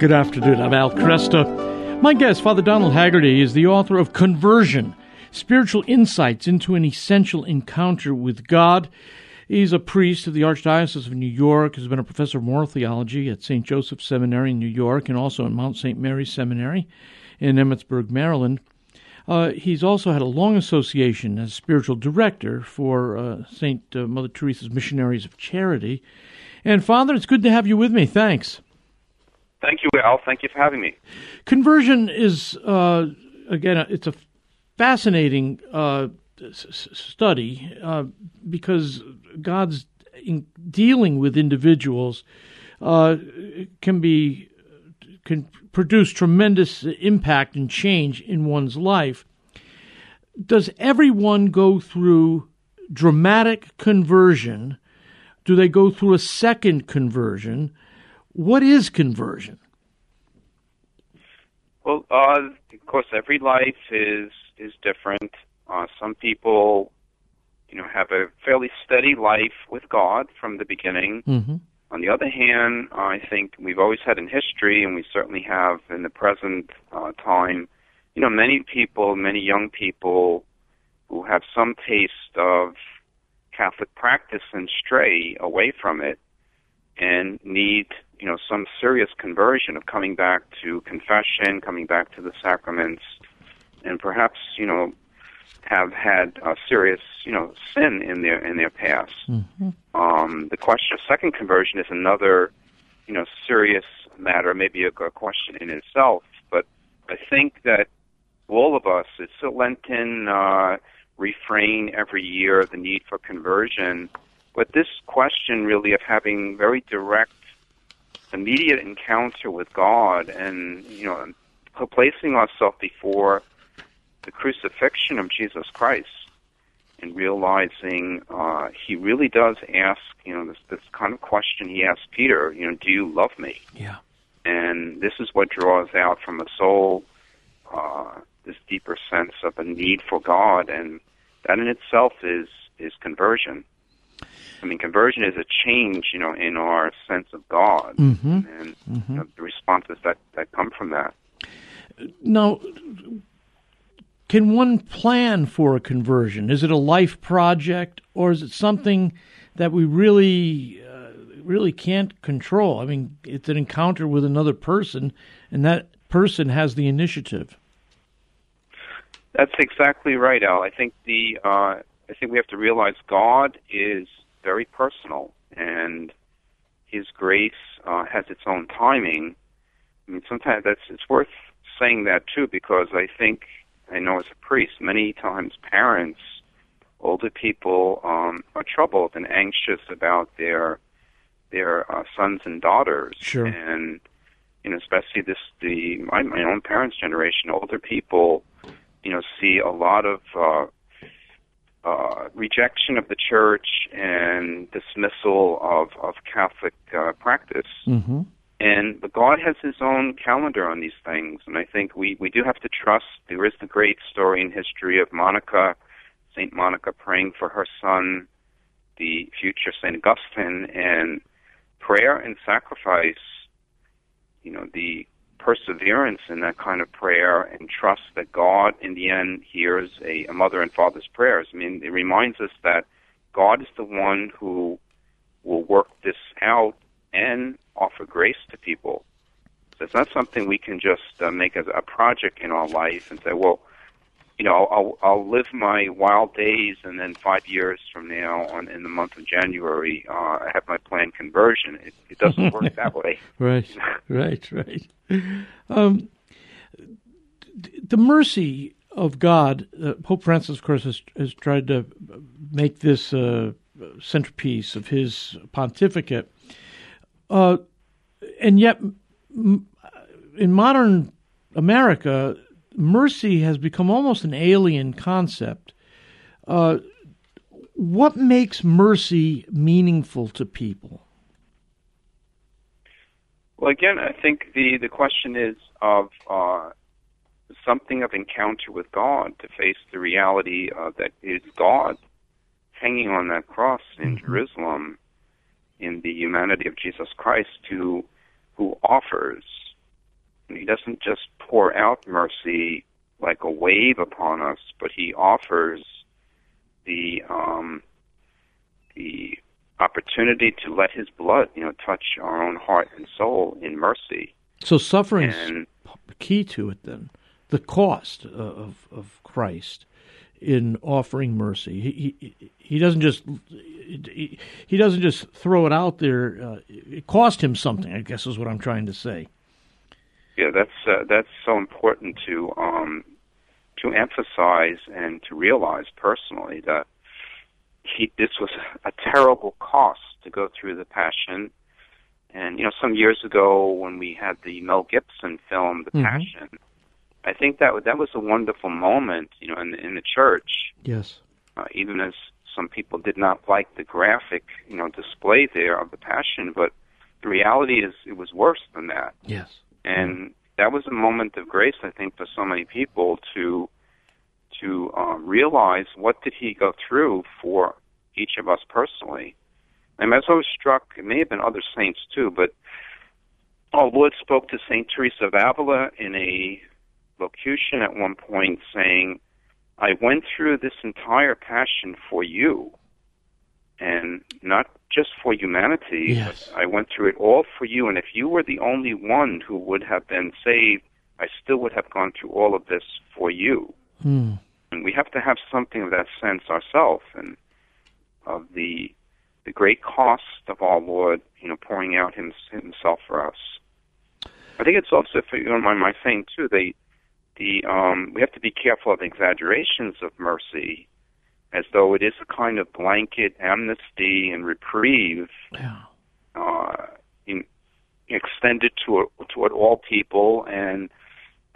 Good afternoon. I'm Al Kresta. My guest, Father Donald Haggerty, is the author of Conversion Spiritual Insights into an Essential Encounter with God. He's a priest of the Archdiocese of New York, has been a professor of moral theology at St. Joseph Seminary in New York and also at Mount St. Mary's Seminary in Emmitsburg, Maryland. Uh, he's also had a long association as spiritual director for uh, St. Uh, Mother Teresa's Missionaries of Charity. And Father, it's good to have you with me. Thanks. Thank you, Al. Thank you for having me. Conversion is, uh, again, it's a fascinating uh, s- study uh, because God's dealing with individuals uh, can be can produce tremendous impact and change in one's life. Does everyone go through dramatic conversion? Do they go through a second conversion? What is conversion? Well, uh, of course, every life is is different. Uh, some people, you know, have a fairly steady life with God from the beginning. Mm-hmm. On the other hand, I think we've always had in history, and we certainly have in the present uh, time, you know, many people, many young people who have some taste of Catholic practice and stray away from it and need you know some serious conversion of coming back to confession, coming back to the sacraments, and perhaps you know have had a serious you know sin in their in their past. Mm-hmm. Um, the question of second conversion is another you know serious matter, maybe a, a question in itself. But I think that all of us, it's a Lenten uh, refrain every year, the need for conversion. But this question really of having very direct immediate encounter with God and, you know, placing ourselves before the crucifixion of Jesus Christ and realizing uh, he really does ask, you know, this, this kind of question he asked Peter, you know, do you love me? Yeah. And this is what draws out from a soul uh, this deeper sense of a need for God, and that in itself is is conversion. I mean, conversion is a change, you know, in our sense of God mm-hmm. and mm-hmm. You know, the responses that, that come from that. Now, can one plan for a conversion? Is it a life project, or is it something that we really, uh, really can't control? I mean, it's an encounter with another person, and that person has the initiative. That's exactly right, Al. I think the uh, I think we have to realize God is very personal, and His grace uh, has its own timing. I mean, sometimes that's it's worth saying that too, because I think I know as a priest, many times parents, older people, um, are troubled and anxious about their their uh, sons and daughters, sure. and you know, especially this the my, my own parents' generation, older people, you know, see a lot of uh, uh, rejection of the church and dismissal of, of Catholic uh, practice. Mm-hmm. And but God has His own calendar on these things, and I think we we do have to trust. There is the great story in history of Monica, Saint Monica praying for her son, the future Saint Augustine, and prayer and sacrifice. You know the perseverance in that kind of prayer and trust that God, in the end, hears a, a mother and father's prayers. I mean, it reminds us that God is the one who will work this out and offer grace to people. So it's not something we can just uh, make as a project in our life and say, well, you know, I'll, I'll live my wild days, and then five years from now, on in the month of January, uh, I have my planned conversion. It, it doesn't work that way. Right, right, right. Um, the mercy of God, uh, Pope Francis, of course, has, has tried to make this uh, centerpiece of his pontificate. Uh, and yet, m- in modern America, mercy has become almost an alien concept. Uh, what makes mercy meaningful to people? Well, again, I think the, the question is of uh, something of encounter with God to face the reality uh, that is God hanging on that cross in Mhm. Jerusalem in the humanity of Jesus Christ who who offers He doesn't just pour out mercy like a wave upon us, but He offers the um, the opportunity to let His blood, you know, touch our own heart and soul in mercy. So suffering is key to it. Then the cost of of Christ in offering mercy. He he, he doesn't just he, he doesn't just throw it out there. Uh, it cost him something. I guess is what I'm trying to say. Yeah, that's uh, that's so important to um, to emphasize and to realize personally that he this was a terrible cost to go through the passion. And you know, some years ago when we had the Mel Gibson film, The mm-hmm. Passion, I think that that was a wonderful moment, you know, in in the church. Yes. Uh, even as some people did not like the graphic, you know, display there of the passion, but the reality is it was worse than that. Yes. And that was a moment of grace, I think, for so many people to to um, realize what did he go through for each of us personally. And I was struck, it may have been other saints too, but our Lord spoke to Saint Teresa of Avila in a locution at one point saying, I went through this entire passion for you, and not just for humanity. Yes. I went through it all for you, and if you were the only one who would have been saved, I still would have gone through all of this for you. Hmm. And we have to have something of that sense ourselves, and of the the great cost of our Lord, you know, pouring out him, Himself for us. I think it's also, if you don't mind my saying too, they the um, we have to be careful of exaggerations of mercy, as though it is a kind of blanket amnesty and reprieve, yeah. uh, in, extended to toward all people, and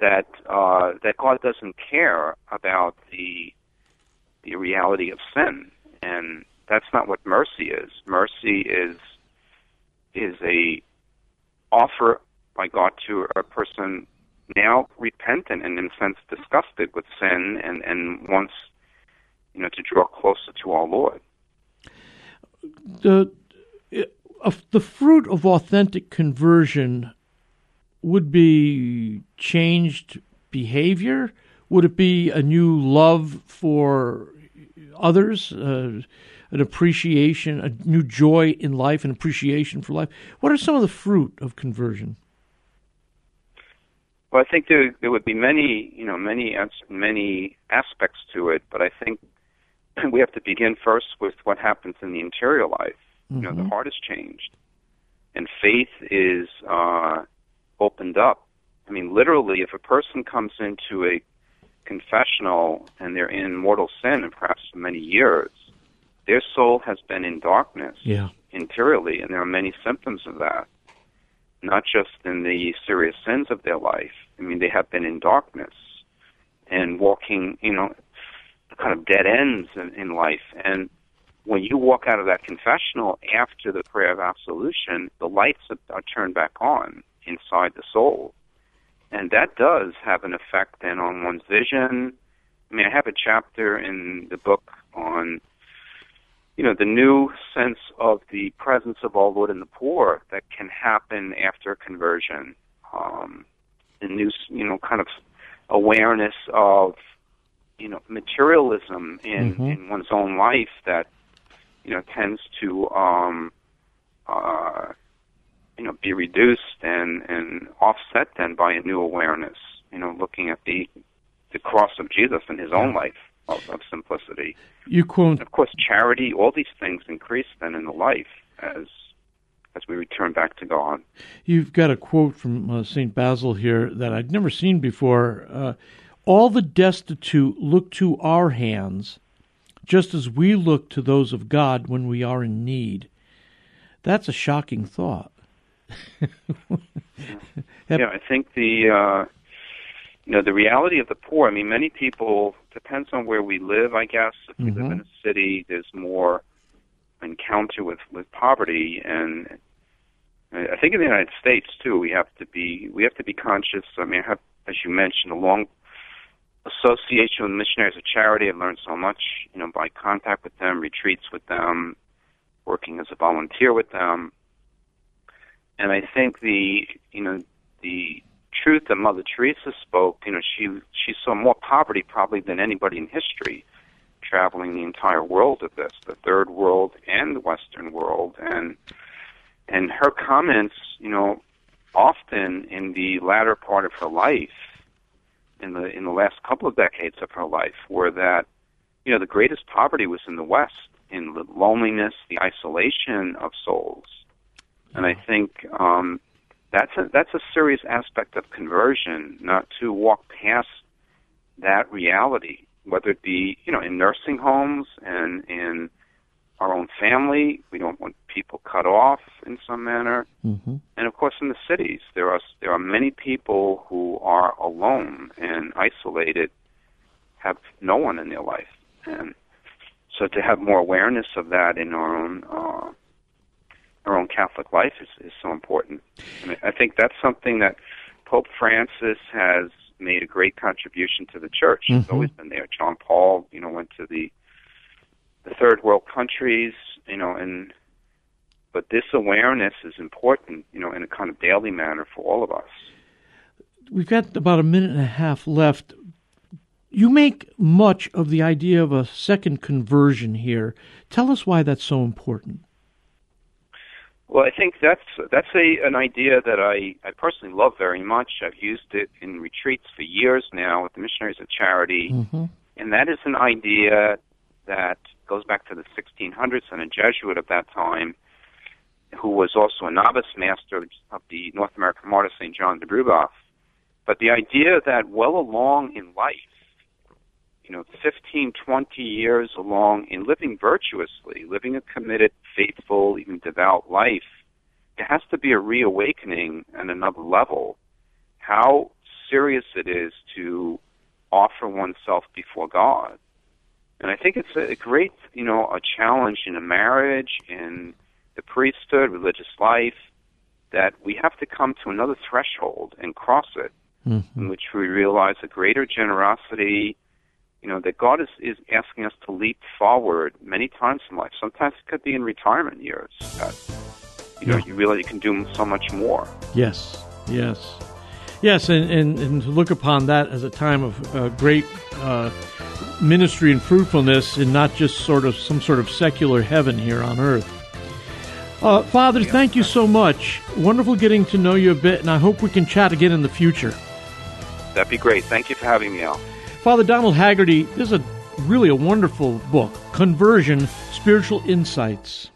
that uh, that God doesn't care about the the reality of sin, and that's not what mercy is. Mercy is is a offer by God to a person now repentant and in a sense disgusted with sin and, and wants you know to draw closer to our Lord. The uh, the fruit of authentic conversion would be changed behavior. Would it be a new love for others, uh, an appreciation, a new joy in life, an appreciation for life? What are some of the fruit of conversion? Well, I think there there would be many, you know, many many aspects to it, but I think we have to begin first with what happens in the interior life. Mm-hmm. You know, the mm-hmm. heart is changed, and faith is uh, opened up. I mean, literally, if a person comes into a confessional and they're in mortal sin, and perhaps for many years, their soul has been in darkness yeah. interiorly, and there are many symptoms of that not just in the serious sins of their life. I mean, they have been in darkness and walking, you know, kind of dead ends in, in life. And when you walk out of that confessional after the prayer of absolution, the lights are, turned back on inside the soul. And that does have an effect then on one's vision. I mean, I have a chapter in the book on you know, the new sense of the presence of our Lord in the poor that can happen after conversion. Um, the new, you know, kind of awareness of, you know, materialism in, mm-hmm. in one's own life that, you know, tends to, um, uh, you know, be reduced and, and offset then by a new awareness, you know, looking at the, the cross of Jesus in his own life of, of simplicity. You quote, of course, charity. All these things increase then in the life as as we return back to God. You've got a quote from uh, Saint Basil here that I'd never seen before. Uh, All the destitute look to our hands, just as we look to those of God when we are in need. That's a shocking thought. yeah, I think the uh, you know the reality of the poor. I mean, many people depends on where we live, I guess. If we mm-hmm. live in a city, there's more encounter with with poverty, and I think in the United States too, we have to be we have to be conscious. I mean, I have, as you mentioned, a long association with missionaries of charity. I've learned so much, you know, by contact with them, retreats with them, working as a volunteer with them, and I think the you know the truth that Mother Teresa spoke, you know, she she saw more poverty probably than anybody in history, traveling the entire world of this, the third world and the Western world, and and her comments, you know, often in the latter part of her life, in the in the last couple of decades of her life, were that you know the greatest poverty was in the West, in the loneliness, the isolation of souls, and I think um, that's a that's a serious aspect of conversion, not to walk past that reality, whether it be you know in nursing homes and in our own family. We don't want people cut off in some manner, mm-hmm. and of course in the cities there are there are many people who are alone and isolated, have no one in their life, and so to have more awareness of that in our own uh, our own Catholic life is, is so important. And I think that's something that Pope Francis has made a great contribution to the church. Mm-hmm. He's always been there. John Paul, you know, went to the the third world countries, you know, and but this awareness is important, you know, in a kind of daily manner for all of us. We've got about a minute and a half left. You make much of the idea of a second conversion here. Tell us why that's so important. Well, I think that's that's a an idea that I I personally love very much. I've used it in retreats for years now with the Missionaries of Charity, mm-hmm. and that is an idea that goes back to the 1600s and a Jesuit of that time, who was also a novice master of the North American martyr Saint John de Brebeuf. But the idea that well along in life, you know, 15, 20 years along in living virtuously, living a committed, faithful, even devout life, it has to be a reawakening at another level. How serious it is to offer oneself before God. And I think it's a great, you know, a challenge in a marriage, in the priesthood, religious life, that we have to come to another threshold and cross it, mm-hmm. in which we realize a greater generosity, you know, that God is, is asking us to leap forward many times in life. Sometimes it could be in retirement years that, you know, yeah. you realize you can do so much more. Yes, yes. Yes, and, and, and to look upon that as a time of uh, great uh, ministry and fruitfulness and not just sort of some sort of secular heaven here on earth. Uh, Father, thank you so much. Wonderful getting to know you a bit, and I hope we can chat again in the future. That'd be great. Thank you for having me, Al. Father Donald Haggerty, this is a really a wonderful book, Conversion Spiritual Insights.